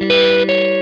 Música